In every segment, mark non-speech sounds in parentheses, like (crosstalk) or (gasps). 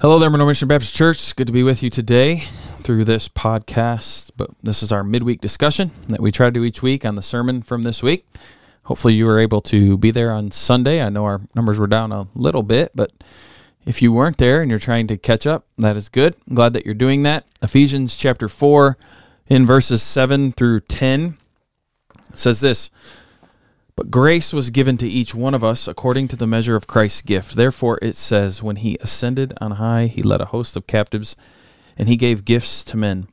Hello there, Monroe Mission Baptist Church. Good to be with you today through this podcast. But this is our midweek discussion that we try to do each week on the sermon from this week. Hopefully, you were able to be there on Sunday. I know our numbers were down a little bit, but if you weren't there and you're trying to catch up, that is good. I'm glad that you're doing that. Ephesians chapter 4, in verses 7 through 10, says this. But grace was given to each one of us according to the measure of Christ's gift. Therefore, it says, When he ascended on high, he led a host of captives, and he gave gifts to men.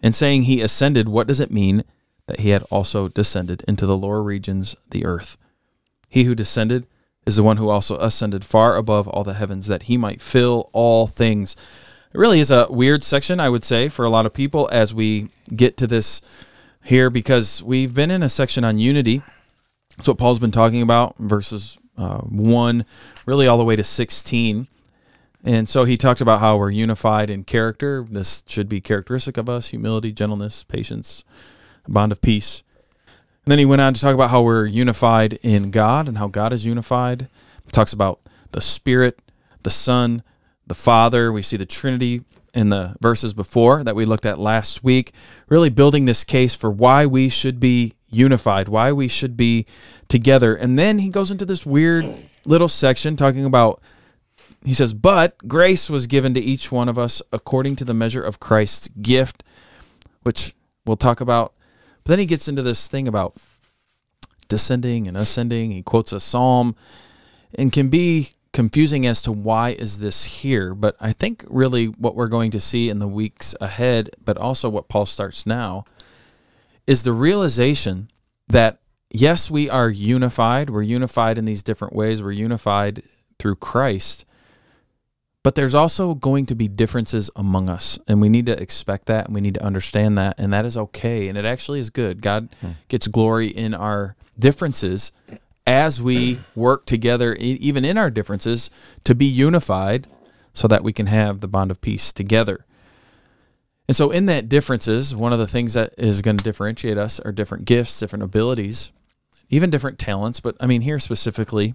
And saying he ascended, what does it mean that he had also descended into the lower regions, the earth? He who descended is the one who also ascended far above all the heavens, that he might fill all things. It really is a weird section, I would say, for a lot of people as we get to this here, because we've been in a section on unity that's what Paul's been talking about, verses uh, 1 really all the way to 16. And so he talked about how we're unified in character. This should be characteristic of us humility, gentleness, patience, bond of peace. And then he went on to talk about how we're unified in God and how God is unified. He talks about the Spirit, the Son, the Father. We see the Trinity in the verses before that we looked at last week, really building this case for why we should be unified, why we should be together. And then he goes into this weird little section talking about, he says, But grace was given to each one of us according to the measure of Christ's gift, which we'll talk about. But then he gets into this thing about descending and ascending. He quotes a psalm and can be confusing as to why is this here but i think really what we're going to see in the weeks ahead but also what paul starts now is the realization that yes, we are unified. We're unified in these different ways. We're unified through Christ. But there's also going to be differences among us, and we need to expect that and we need to understand that, and that is okay. And it actually is good. God hmm. gets glory in our differences as we work together, even in our differences, to be unified so that we can have the bond of peace together. And so, in that differences, one of the things that is going to differentiate us are different gifts, different abilities, even different talents. But I mean, here specifically,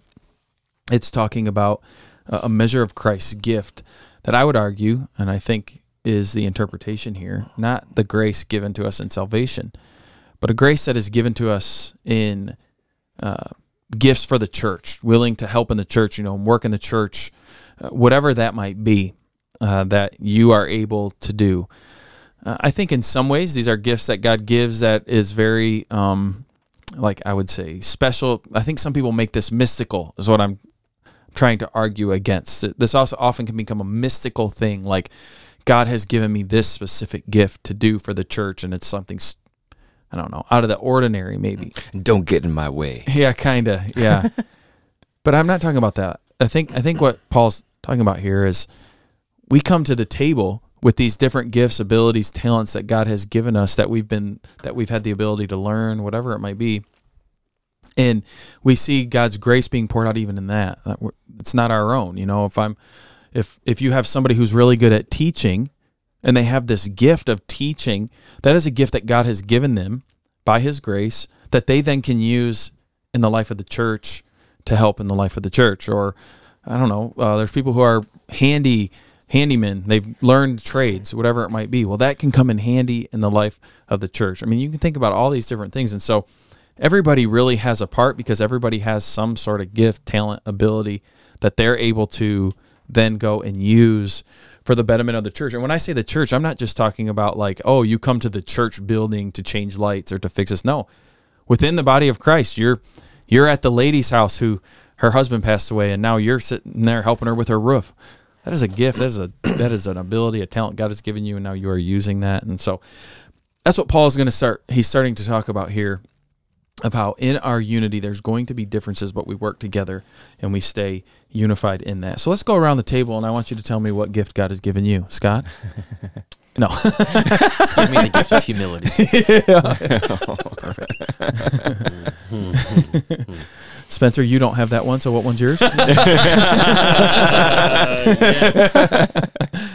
it's talking about a measure of Christ's gift that I would argue, and I think is the interpretation here, not the grace given to us in salvation, but a grace that is given to us in uh, gifts for the church, willing to help in the church, you know, work in the church, uh, whatever that might be, uh, that you are able to do. Uh, I think in some ways these are gifts that God gives that is very, um, like I would say, special. I think some people make this mystical, is what I'm trying to argue against. This also often can become a mystical thing, like God has given me this specific gift to do for the church, and it's something. I don't know, out of the ordinary, maybe. Don't get in my way. (laughs) Yeah, kind of. Yeah, (laughs) but I'm not talking about that. I think I think what Paul's talking about here is we come to the table with these different gifts, abilities, talents that God has given us that we've been that we've had the ability to learn, whatever it might be. And we see God's grace being poured out even in that. It's not our own, you know. If I'm, if if you have somebody who's really good at teaching, and they have this gift of teaching, that is a gift that God has given them by His grace that they then can use in the life of the church to help in the life of the church. Or I don't know. Uh, there's people who are handy handymen, they've learned trades, whatever it might be. Well, that can come in handy in the life of the church. I mean, you can think about all these different things. And so everybody really has a part because everybody has some sort of gift, talent, ability that they're able to then go and use for the betterment of the church. And when I say the church, I'm not just talking about like, oh, you come to the church building to change lights or to fix this. No. Within the body of Christ, you're you're at the lady's house who her husband passed away and now you're sitting there helping her with her roof that is a gift. That is a (clears throat) that is an ability, a talent God has given you, and now you are using that. And so that's what Paul is going to start. He's starting to talk about here of how in our unity there's going to be differences, but we work together and we stay unified in that. So let's go around the table, and I want you to tell me what gift God has given you, Scott. (laughs) No. Give me the gift of (laughs) humility. oh, (laughs) perfect. Hmm, hmm, hmm, Spencer, you don't have that one, so what one's yours? (laughs)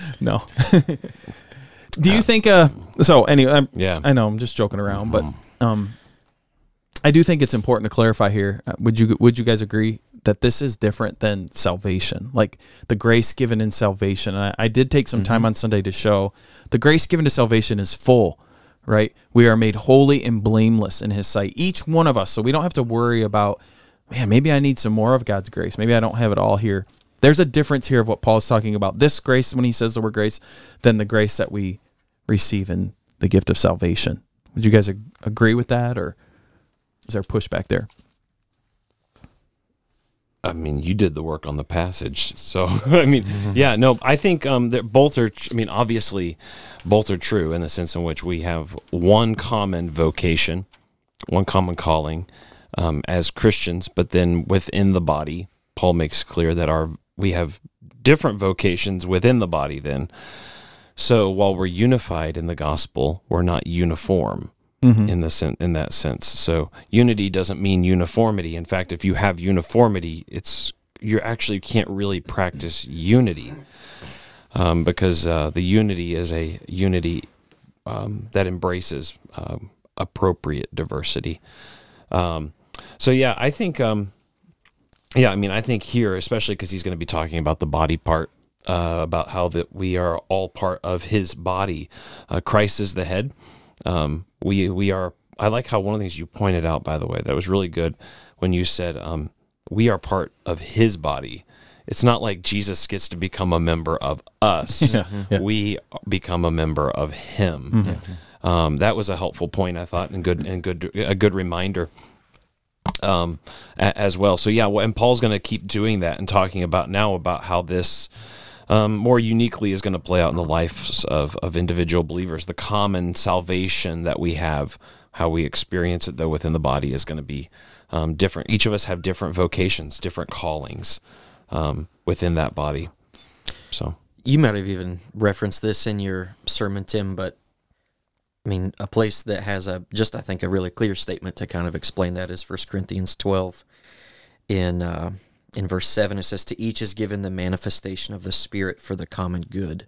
(laughs) no. (laughs) Do you think? Uh, so anyway, I'm, yeah, I know I'm just joking around, but mm-hmm. um, I do think it's important to clarify here. Uh, would you Would you guys agree that this is different than salvation, like the grace given in salvation. And I, I did take some time on Sunday to show the grace given to salvation is full, right? We are made holy and blameless in His sight, each one of us. So we don't have to worry about, man, maybe I need some more of God's grace. Maybe I don't have it all here. There's a difference here of what Paul's talking about. This grace, when he says the word grace, than the grace that we receive in the gift of salvation. Would you guys ag- agree with that, or is there pushback there? I mean, you did the work on the passage, so (laughs) I mean, yeah, no, I think um, that both are. I mean, obviously, both are true in the sense in which we have one common vocation, one common calling um, as Christians, but then within the body, Paul makes clear that our we have different vocations within the body. Then, so while we're unified in the gospel, we're not uniform in the sen- in that sense. So unity doesn't mean uniformity. In fact, if you have uniformity, it's you actually can't really practice unity um, because uh, the unity is a unity um, that embraces um, appropriate diversity. Um, so yeah, I think um, yeah, I mean, I think here, especially because he's going to be talking about the body part. Uh, about how that we are all part of his body. Uh, Christ is the head. Um, we we are. I like how one of the things you pointed out, by the way, that was really good when you said um, we are part of His body. It's not like Jesus gets to become a member of us. (laughs) Yeah, yeah. We become a member of Him. Um, that was a helpful point, I thought, and good and good a good reminder um, as well. So yeah, well, and Paul's going to keep doing that and talking about now about how this um, more uniquely is going to play out in the lives of, of individual believers. The common salvation that we have, how we experience it though within the body is going to be um, different. Each of us have different vocations, different callings um, within that body. So You might have even referenced this in your sermon, Tim, but I mean, a place that has a just I think a really clear statement to kind of explain that is 1 Corinthians 12 in uh, in verse 7 it says to each is given the manifestation of the spirit for the common good.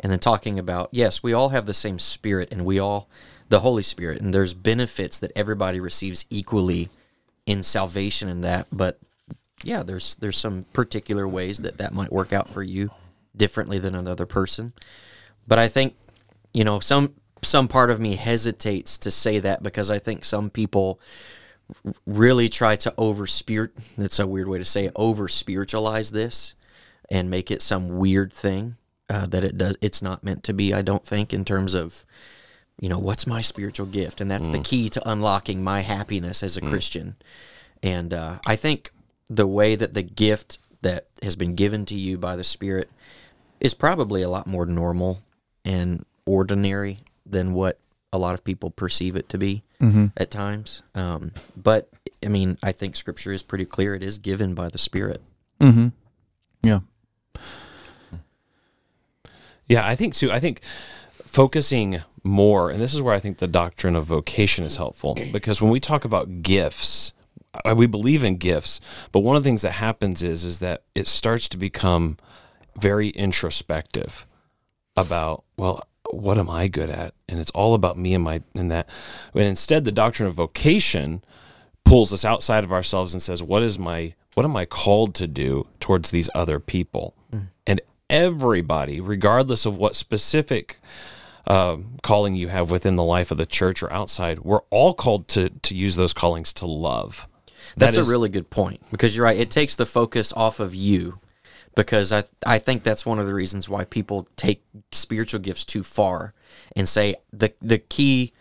And then talking about yes, we all have the same spirit and we all the Holy Spirit and there's benefits that everybody receives equally in salvation and that, but yeah, there's there's some particular ways that that might work out for you differently than another person. But I think you know some some part of me hesitates to say that because I think some people really try to over spirit. That's a weird way to say it. Over spiritualize this and make it some weird thing uh, that it does. It's not meant to be. I don't think in terms of you know what's my spiritual gift, and that's the key to unlocking my happiness as a Christian. And uh, I think the way that the gift that has been given to you by the Spirit is probably a lot more normal and ordinary than what a lot of people perceive it to be at times. Um, but I mean, I think Scripture is pretty clear; it is given by the Spirit. Mm-hmm. Yeah. Yeah, I think too. I think focusing more, and this is where I think the doctrine of vocation is helpful because when we talk about gifts, uh, we believe in gifts, but one of the things that happens is is that it starts to become very introspective about well what am i good at? And it's all about me and my and that. And instead the doctrine of vocation pulls us outside of ourselves and says what is my what am i called to do towards these other people? And everybody regardless of what specific um, calling you have within the life of the church or outside we're all called to to use those callings to love. That's That is- a really good point because you're right. It takes the focus off of you because I I think that's one of the reasons why people take spiritual gifts too far and say the the key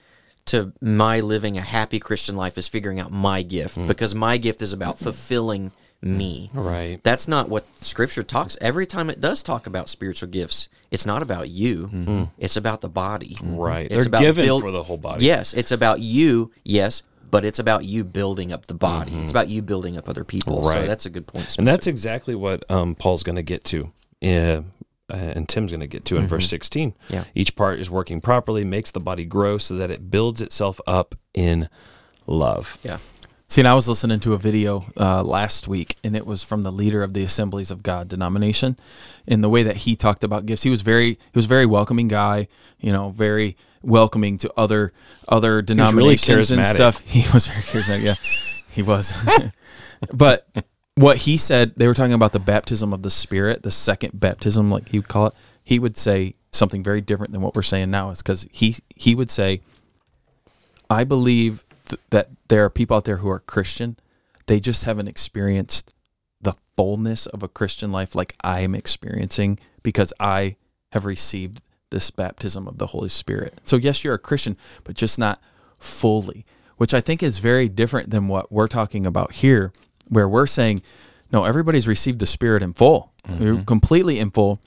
to my living a happy Christian life is figuring out my gift mm. because my gift is about fulfilling me. right That's not what scripture talks. Every time it does talk about spiritual gifts, it's not about you. Mm-hmm. It's about the body. Right. It's They're given for the whole body. Yes, it's about you, yes, but it's about you building up the body. It's about you building up other people. So Right. that's a good point. And that's exactly what um, Paul's going to get to. Uh, and Tim's going to get to in verse 16. Yeah. Each part is working properly, makes the body grow so that it builds itself up in love. yeah. See, and I was listening to a video uh, last week, and it was from the leader of the Assemblies of God denomination. In the way that he talked about gifts, he was very he was a very welcoming guy. You know, very welcoming to other other really denominations and stuff. (laughs) He was very charismatic. Yeah, he was. (laughs) but what he said, they were talking about the baptism of the Spirit, the second baptism, like he would call it. He would say something very different than what we're saying now. It's because he he would say, "I believe th- that there are people out there who are Christian, they just haven't experienced the fullness of a Christian life like I am experiencing because I have received this baptism of the Holy Spirit. So yes, you're a Christian, but just not fully." Which I think is very different than what we're talking about here, where we're saying, no, everybody's received the Spirit in full, mm-hmm. We're completely in full.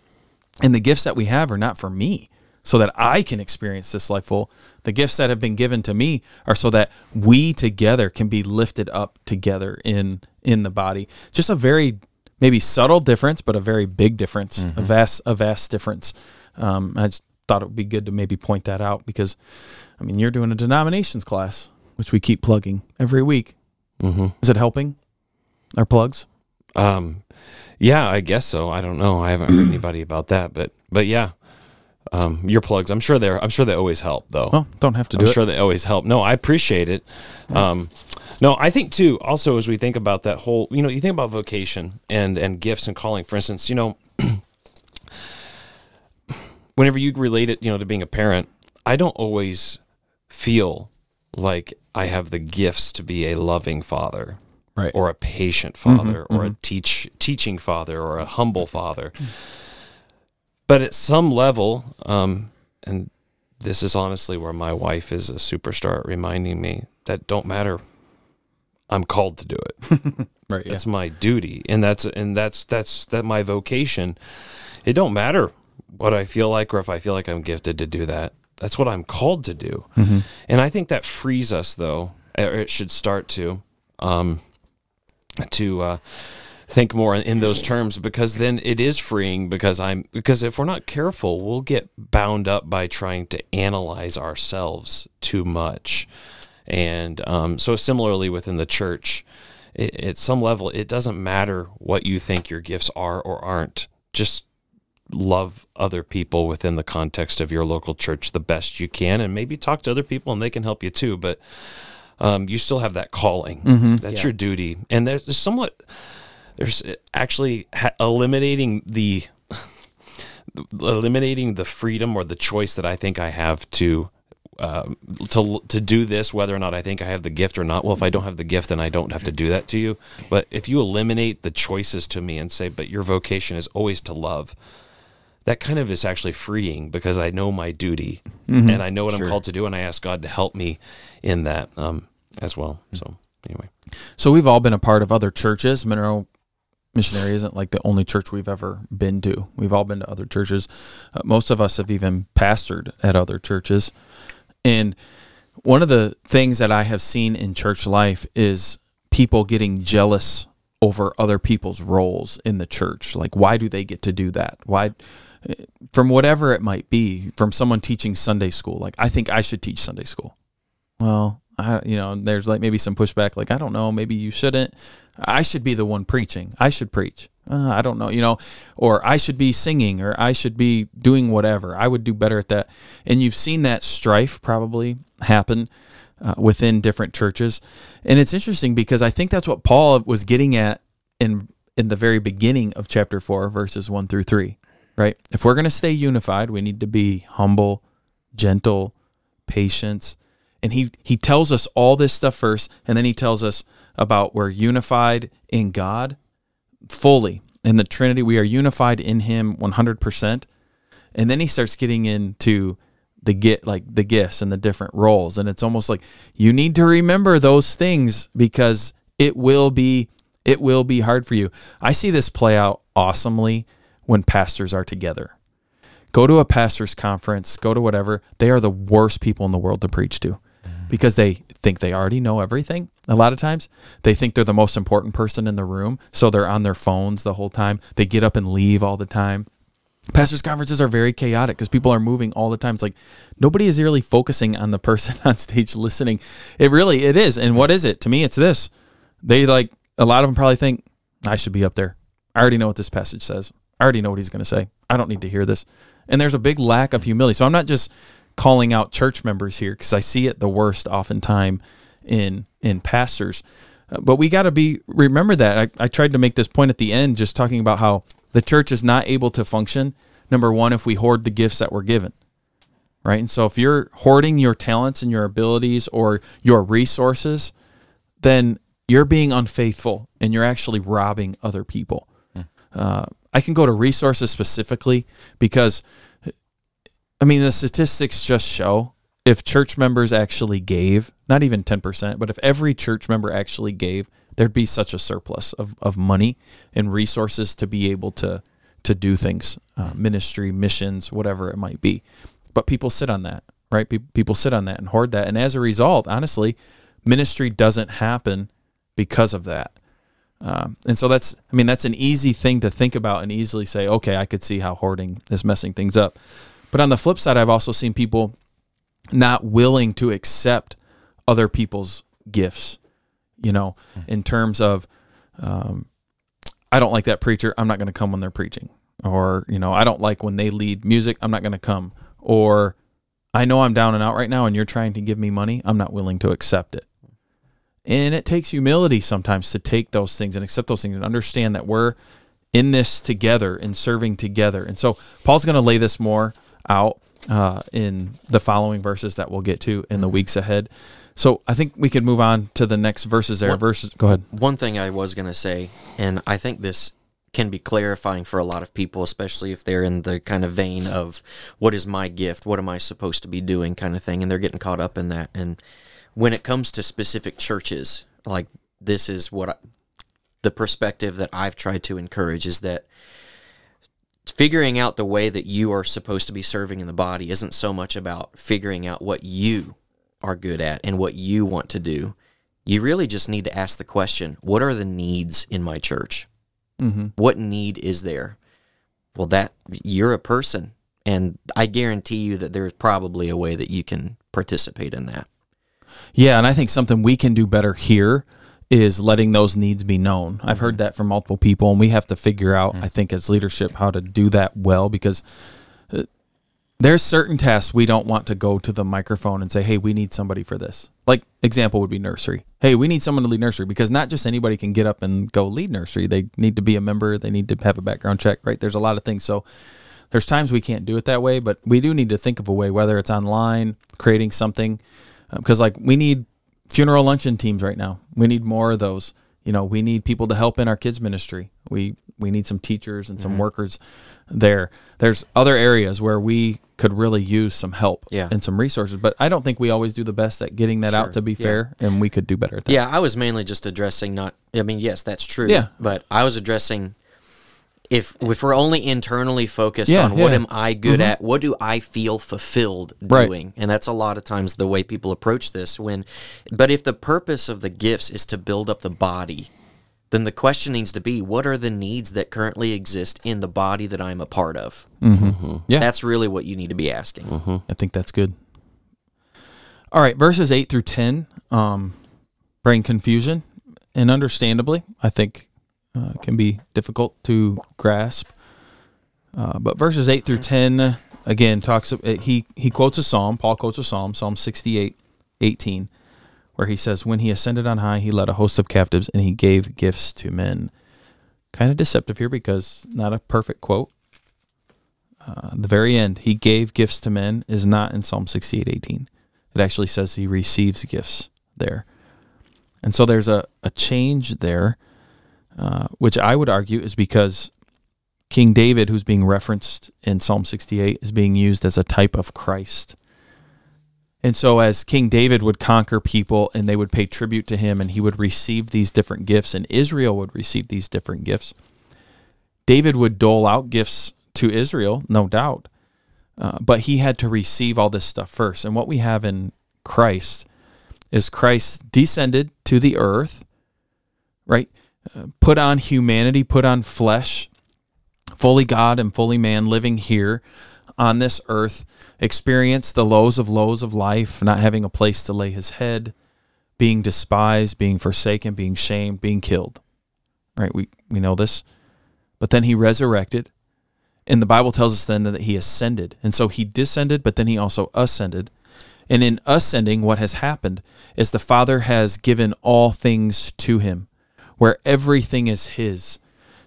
And the gifts that we have are not for me, so that I can experience this life full. The gifts that have been given to me are so that we together can be lifted up together in in the body. Just a very maybe subtle difference, but a very big difference, a mm-hmm. vast a vast difference. Um, I just thought it would be good to maybe point that out because, I mean, you're doing a denominations class, which we keep plugging every week. Mm-hmm. Is it helping our plugs? Um, yeah, I guess so. I don't know. I haven't heard anybody about that, but but yeah, um, your plugs. I'm sure they're. I'm sure they always help, though. Well, don't have to I'm do it. sure they always help. No, I appreciate it. Um, no, I think too. Also, as we think about that whole, you know, you think about vocation and and gifts and calling. For instance, you know, whenever you relate it, you know, to being a parent, I don't always feel like I have the gifts to be a loving father Right. or a patient father or a teach teaching father or a humble father. But at some level, um, and this is honestly where my wife is a superstar at reminding me that don't matter. I'm called to do it. (laughs) right. Yeah. That's my duty, and that's and that's that's that my vocation. It don't matter what I feel like or if I feel like I'm gifted to do that. That's what I'm called to do, and I think that frees us, though, or it should start to, um, to uh, think more in, in those terms because then it is freeing. Because I'm because if we're not careful, we'll get bound up by trying to analyze ourselves too much, and um, so similarly within the church it, at some level, it doesn't matter what you think your gifts are or aren't. Just love other people within the context of your local church the best you can, and maybe talk to other people and they can help you too. But um, you still have that calling. That's your duty, and there's, somewhat there's actually ha- eliminating the (laughs) eliminating the freedom or the choice that I think I have to um, to to do this, whether or not I think I have the gift or not. Well, if I don't have the gift, then I don't have to do that to you. But if you eliminate the choices to me and say, "But your vocation is always to love," that kind of is actually freeing because I know my duty and I know what I'm called to do, and I ask God to help me in that um, as well. So anyway, So we've all been a part of other churches. Monroe Missionary isn't like the only church we've ever been to. We've all been to other churches. Uh, most of us have even pastored at other churches. And one of the things that I have seen in church life is people getting jealous over other people's roles in the church. Like, why do they get to do that? Why, from whatever it might be, from someone teaching Sunday school, like, I think I should teach Sunday school. Well, I, you know, there's like maybe some pushback, like, I don't know, maybe you shouldn't. I should be the one preaching. I should preach. Uh, I don't know, you know, or I should be singing or I should be doing whatever. I would do better at that. And you've seen that strife probably happen uh, within different churches. And it's interesting because I think that's what Paul was getting at in in the very beginning of chapter 4 verses 1 through 3, right? If we're going to stay unified, we need to be humble, gentle, patience. And he he tells us all this stuff first and then he tells us about we're unified in God fully in the Trinity. We are unified in Him 100%. And then he starts getting into the get like the gifts and the different roles. And it's almost like you need to remember those things because it will be it will be hard for you. I see this play out awesomely when pastors are together. Go to a pastor's conference, go to whatever. They are the worst people in the world to preach to because they think they already know everything. A lot of times they think they're the most important person in the room. So they're on their phones the whole time. They get up and leave all the time. Pastors' conferences are very chaotic because people are moving all the time. It's like nobody is really focusing on the person (laughs) on stage listening. It really it is. And what is it? To me, it's this. They like a lot of them probably think I should be up there. I already know what this passage says. I already know what he's going to say. I don't need to hear this. And there's a big lack of humility. So I'm not just calling out church members here because I see it the worst oftentimes in in pastors. Uh, But we got to be remember that I, I tried to make this point at the end, just talking about how the church is not able to function. Number one, if we hoard the gifts that we're given, right? And so if you're hoarding your talents and your abilities or your resources, then you're being unfaithful and you're actually robbing other people. Uh, I can go to resources specifically because, I mean, the statistics just show if church members actually gave, not even 10%, but if every church member actually gave, there'd be such a surplus of, of money and resources to be able to, to do things, uh, ministry, missions, whatever it might be. But people sit on that, right? People sit on that and hoard that. And as a result, honestly, ministry doesn't happen because of that. Um, and so that's, I mean, that's an easy thing to think about and easily say, okay, I could see how hoarding is messing things up. But on the flip side, I've also seen people not willing to accept other people's gifts, you know, in terms of, um, I don't like that preacher. I'm not going to come when they're preaching. Or, you know, I don't like when they lead music. I'm not going to come. Or, I know I'm down and out right now and you're trying to give me money. I'm not willing to accept it. And it takes humility sometimes to take those things and accept those things and understand that we're in this together and serving together. And so Paul's going to lay this more out uh, in the following verses that we'll get to in the weeks ahead. So I think we could move on to the next verses there. What- Verses, go ahead. One thing I was going to say, and I think this can be clarifying for a lot of people, especially if they're in the kind of vein of what is my gift? What am I supposed to be doing kind of thing? And they're getting caught up in that. And when it comes to specific churches, like this is what I, the perspective that I've tried to encourage is that figuring out the way that you are supposed to be serving in the body isn't so much about figuring out what you are good at and what you want to do. You really just need to ask the question what are the needs in my church? Mm-hmm. What need is there? Well, that you're a person, and I guarantee you that there's probably a way that you can participate in that. Yeah, and I think something we can do better here is letting those needs be known. I've heard that from multiple people, and we have to figure out, I think, as leadership, how to do that well because uh, there's certain tasks we don't want to go to the microphone and say, "Hey, we need somebody for this." Like example would be nursery. Hey, we need someone to lead nursery because not just anybody can get up and go lead nursery. They need to be a member. They need to have a background check. Right? There's a lot of things. So there's times we can't do it that way, but we do need to think of a way, whether it's online, creating something, Um, because like we need funeral luncheon teams right now. We need more of those. You know, we need people to help in our kids ministry. We we need some teachers and some mm-hmm. workers there. There's other areas where we could really use some help Yeah. and some resources, but I don't think we always do the best at getting that out to be Yeah. fair, and we could do better at that. Yeah, I was mainly just addressing not. I mean, yes, that's true. Yeah. but I was addressing if if we're only internally focused Yeah, on what yeah. am I good mm-hmm. at, what do I feel fulfilled Right. doing, and that's a lot of times the way people approach this. When, but if the purpose of the gifts is to build up the body, then the question needs to be: What are the needs that currently exist in the body that I'm a part of? Mm-hmm. Mm-hmm. Yeah. That's really what you need to be asking. I think that's good. All right, verses 8 through 10 um, bring confusion, and understandably, I think uh, can be difficult to grasp. Uh, but verses 8 through 10, again, talks. uh, He, he quotes a psalm, Paul quotes a psalm, Psalm 68, 18, where he says, When he ascended on high, he led a host of captives and he gave gifts to men. Kind of deceptive here because not a perfect quote. Uh, the very end, he gave gifts to men, is not in Psalm 68, 18. It actually says he receives gifts there. And so there's a, a change there, uh, which I would argue is because King David, who's being referenced in Psalm 68, is being used as a type of Christ. And so, as King David would conquer people and they would pay tribute to him, and he would receive these different gifts, and Israel would receive these different gifts, David would dole out gifts to Israel, no doubt. Uh, but he had to receive all this stuff first. And what we have in Christ is Christ descended to the earth, right? Put on humanity, put on flesh, fully God and fully man, living here on this earth, experienced the lows of lows of life, not having a place to lay his head, being despised, being forsaken, being shamed, being killed. Right? We we know this. But then he resurrected. And the Bible tells us then that he ascended. And so he descended, but then he also ascended. And in ascending, what has happened is the Father has given all things to him, where everything is his.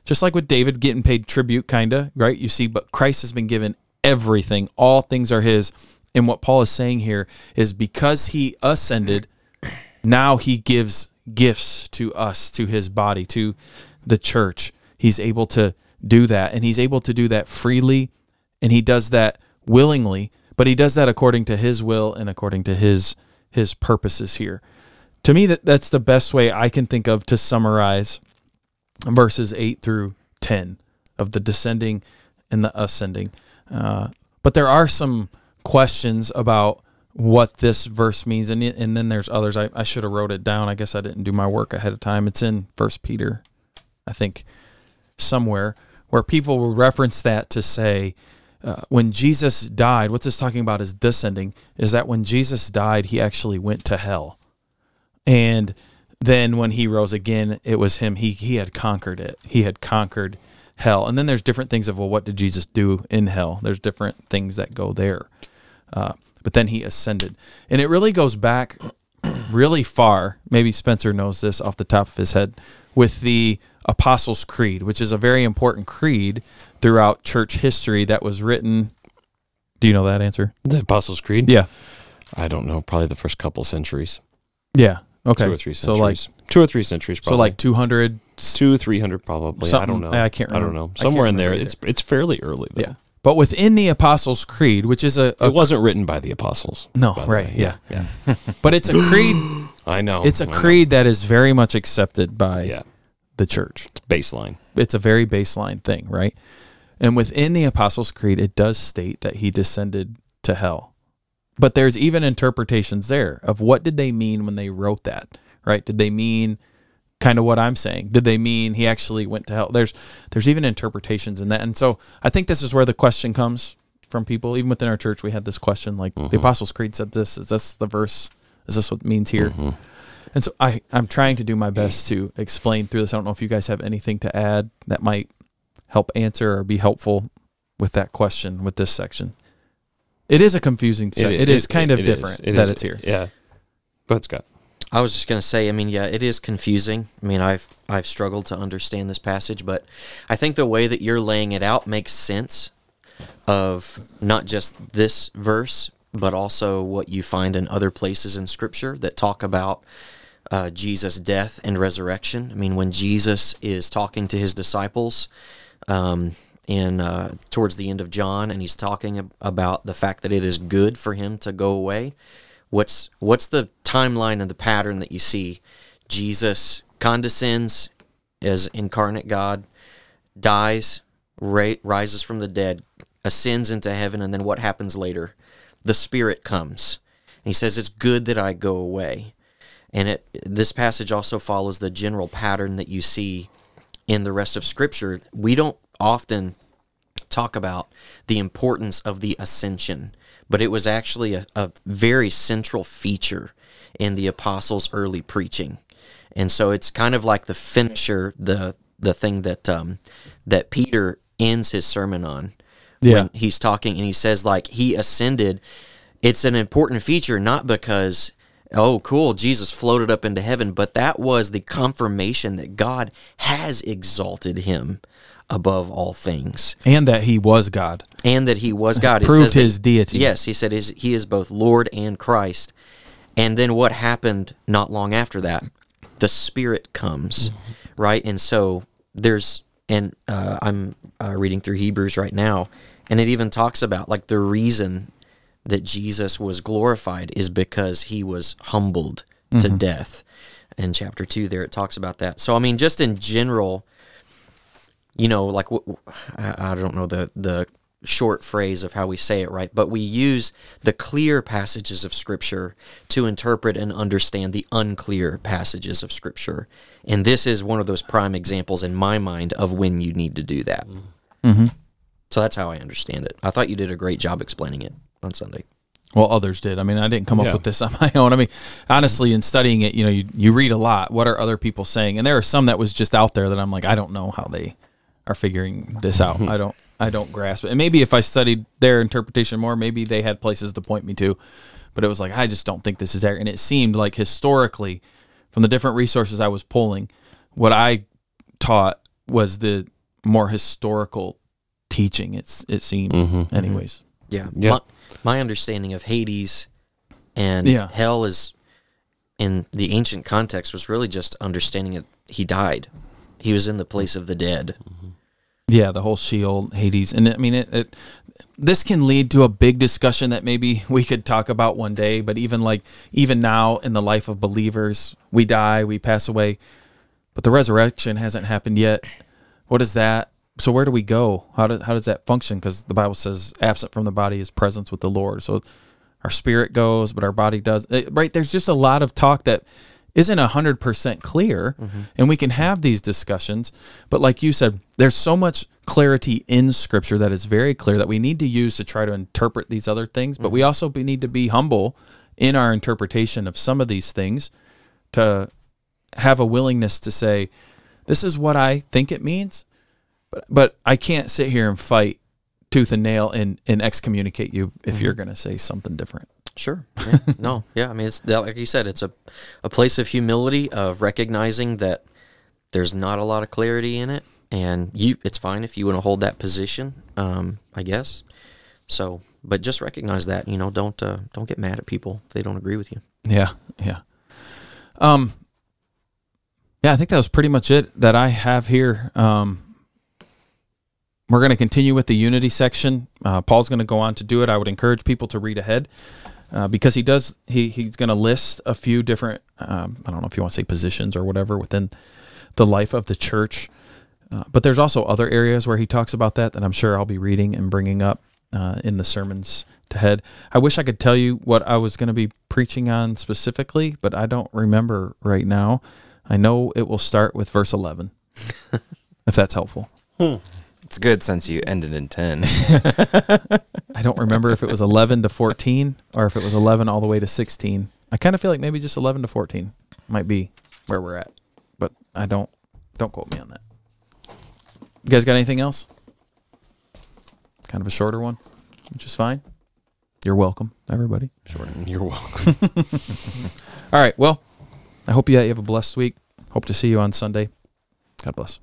Just like with David getting paid tribute, kind of, right? You see, but Christ has been given everything. All things are his. And what Paul is saying here is because he ascended, now he gives gifts to us, to his body, to the church. He's able to do that. And he's able to do that freely. And he does that willingly but he does that according to his will and according to his his purposes here. To me, that that's the best way I can think of to summarize verses eight through ten of the descending and the ascending. Uh, but there are some questions about what this verse means, and and then there's others. I, I should have wrote it down. I guess I didn't do my work ahead of time. It's in First Peter, I think, somewhere where people will reference that to say uh, when Jesus died, what this talking about is descending, is that when Jesus died, he actually went to hell. And then when he rose again, it was him. He, he had conquered it. He had conquered hell. And then there's different things of, well, what did Jesus do in hell? There's different things that go there. Uh, but then he ascended. And it really goes back really far. Maybe Spencer knows this off the top of his head with the Apostles' Creed, which is a very important creed throughout church history that was written. Do you know that answer? The Apostles' Creed? Yeah. I don't know. Probably the first couple centuries. Yeah. Okay. Two or three centuries. So like two or three centuries. Probably. so like two hundred. two, three hundred, probably. I don't know. I can't I don't know. Somewhere in there. remember It's it's fairly early. Though. Yeah. But within the Apostles' Creed, which is a, a It wasn't written by the apostles. no right way. yeah, Yeah. (laughs) but it's a creed. (gasps) I know. It's a I know. creed that is very much accepted by Yeah. the church. It's baseline. It's a very baseline thing, right? And within the Apostles' Creed, it does state that he descended to hell. But there's even interpretations there of what did they mean when they wrote that, right? Did they mean kind of what I'm saying? Did they mean he actually went to hell? There's there's even interpretations in that. And so I think this is where the question comes from people. Even within our church, we had this question like the mm-hmm. Apostles' Creed said this. Is this the verse? Is this what it means here? Mm-hmm. And so I, I'm trying to do my best to explain through this. I don't know if you guys have anything to add that might help answer or be helpful with that question with this section. It is a confusing se- it is kind of it different It that is. it's here. Yeah. But ahead, Scott. I was just going to say, I mean, yeah, it is confusing. I mean, I've I've struggled to understand this passage, but I think the way that you're laying it out makes sense of not just this verse, but also what you find in other places in Scripture that talk about uh, Jesus' death and resurrection. I mean, when Jesus is talking to his disciples um, in uh, towards the end of John, and he's talking ab- about the fact that it is good for him to go away. What's what's the timeline and the pattern that you see? Jesus condescends as incarnate God, dies, ra- rises from the dead, ascends into heaven, and then what happens later? The Spirit comes. And he says, It's good that I go away. And it, this passage also follows the general pattern that you see in the rest of Scripture. We don't often talk about the importance of the ascension, but it was actually a, a very central feature in the apostles' early preaching. And so it's kind of like the finisher, the the thing that um, that Peter ends his sermon on Yeah. when he's talking and he says like he ascended. It's an important feature not because oh cool Jesus floated up into heaven, but that was the confirmation that God has exalted him above all things And that he was God. and that he was God. It Proved says that- his deity. Yes, he said his, he is both Lord and Christ. And then what happened not long after that? The Spirit comes, right? And so there's, and uh, I'm uh, reading through Hebrews right now, and it even talks about like the reason that Jesus was glorified is because he was humbled to death. In chapter two, there it talks about that. So I mean, just in general, you know, like wh- wh- I I don't know the the short phrase of how we say it right, but we use the clear passages of Scripture to interpret and understand the unclear passages of Scripture, and this is one of those prime examples in my mind of when you need to do that. Mm-hmm. So that's how I understand it. I thought you did a great job explaining it on Sunday. Well, others did. I mean, I didn't come up Yeah. with this on (laughs) my own. I mean, honestly, in studying it, you know, you, you read a lot. What are other people saying? And there are some that was just out there that I'm like, I don't know how they are figuring this out. Hmm. I don't, I don't grasp it. And maybe if I studied their interpretation more, maybe they had places to point me to. but it was like I just don't think this is there. And it seemed like historically, from the different resources I was pulling, what I taught was the more historical teaching. It's it seemed, Mhm. anyways. Yeah. Yeah. My, my understanding of Hades and Yeah. hell is in the ancient context was really just understanding that he died. He was in the place of the dead. Mm-hmm. Yeah, the whole Sheol, Hades, and I mean it, it. This can lead to a big discussion that maybe (laughs) we could talk about one day. But even like even now in the life of believers, we die, we pass away, but the resurrection hasn't happened yet. What is that? So where do we go? How does how does that function? Because the Bible says, "Absent from the body is presence with the Lord." So our spirit goes, but our body does. Right? There's just a lot of talk that isn't hundred percent clear, mm-hmm. and we can have these discussions. But like you said, there's so much clarity in Scripture that is very clear that we need to use to try to interpret these other things. But we mm-hmm. also be, need to be humble in our interpretation of some of these things to have a willingness to say, "This is what I think it means," but but I can't sit here and fight tooth and nail and, and excommunicate you if you're mm-hmm. going to say something different. Sure. Yeah. (laughs) no. Yeah. I mean, it's like you said, it's a a place of humility of recognizing that there's not a lot of clarity in it, and you it's fine if you want to hold that position. Um, I guess. So, but just recognize that. You know, don't uh, don't get mad at people if they don't agree with you. Yeah, yeah. Um, yeah, I think that was pretty much it that I have here. Um, we're going to continue with the unity section. Uh, Paul's going to go on to do it. I would encourage people to read ahead uh, because he does. He he's going to list a few different. Um, I don't know if you want to say positions or whatever within the life of the church. Uh, but there's also other areas where he talks about that that I'm sure I'll be reading and bringing up uh, in the sermons to head. I wish I could tell you what I was going to be preaching on specifically, but I don't remember right now. I know it will start with verse 11, (laughs) if that's helpful. It's good since you ended in 10. (laughs) I don't remember if it was 11 to 14 or if it was 11 all the way to 16. I kind of feel like maybe just 11 to 14 might be where we're at, but I don't don't quote me on that. You guys got anything else? Kind of a shorter one, which is fine. You're welcome, everybody. Short. You're welcome. (laughs) (laughs) All right. Well, I hope you, you have a blessed week. Hope to see you on Sunday. God bless.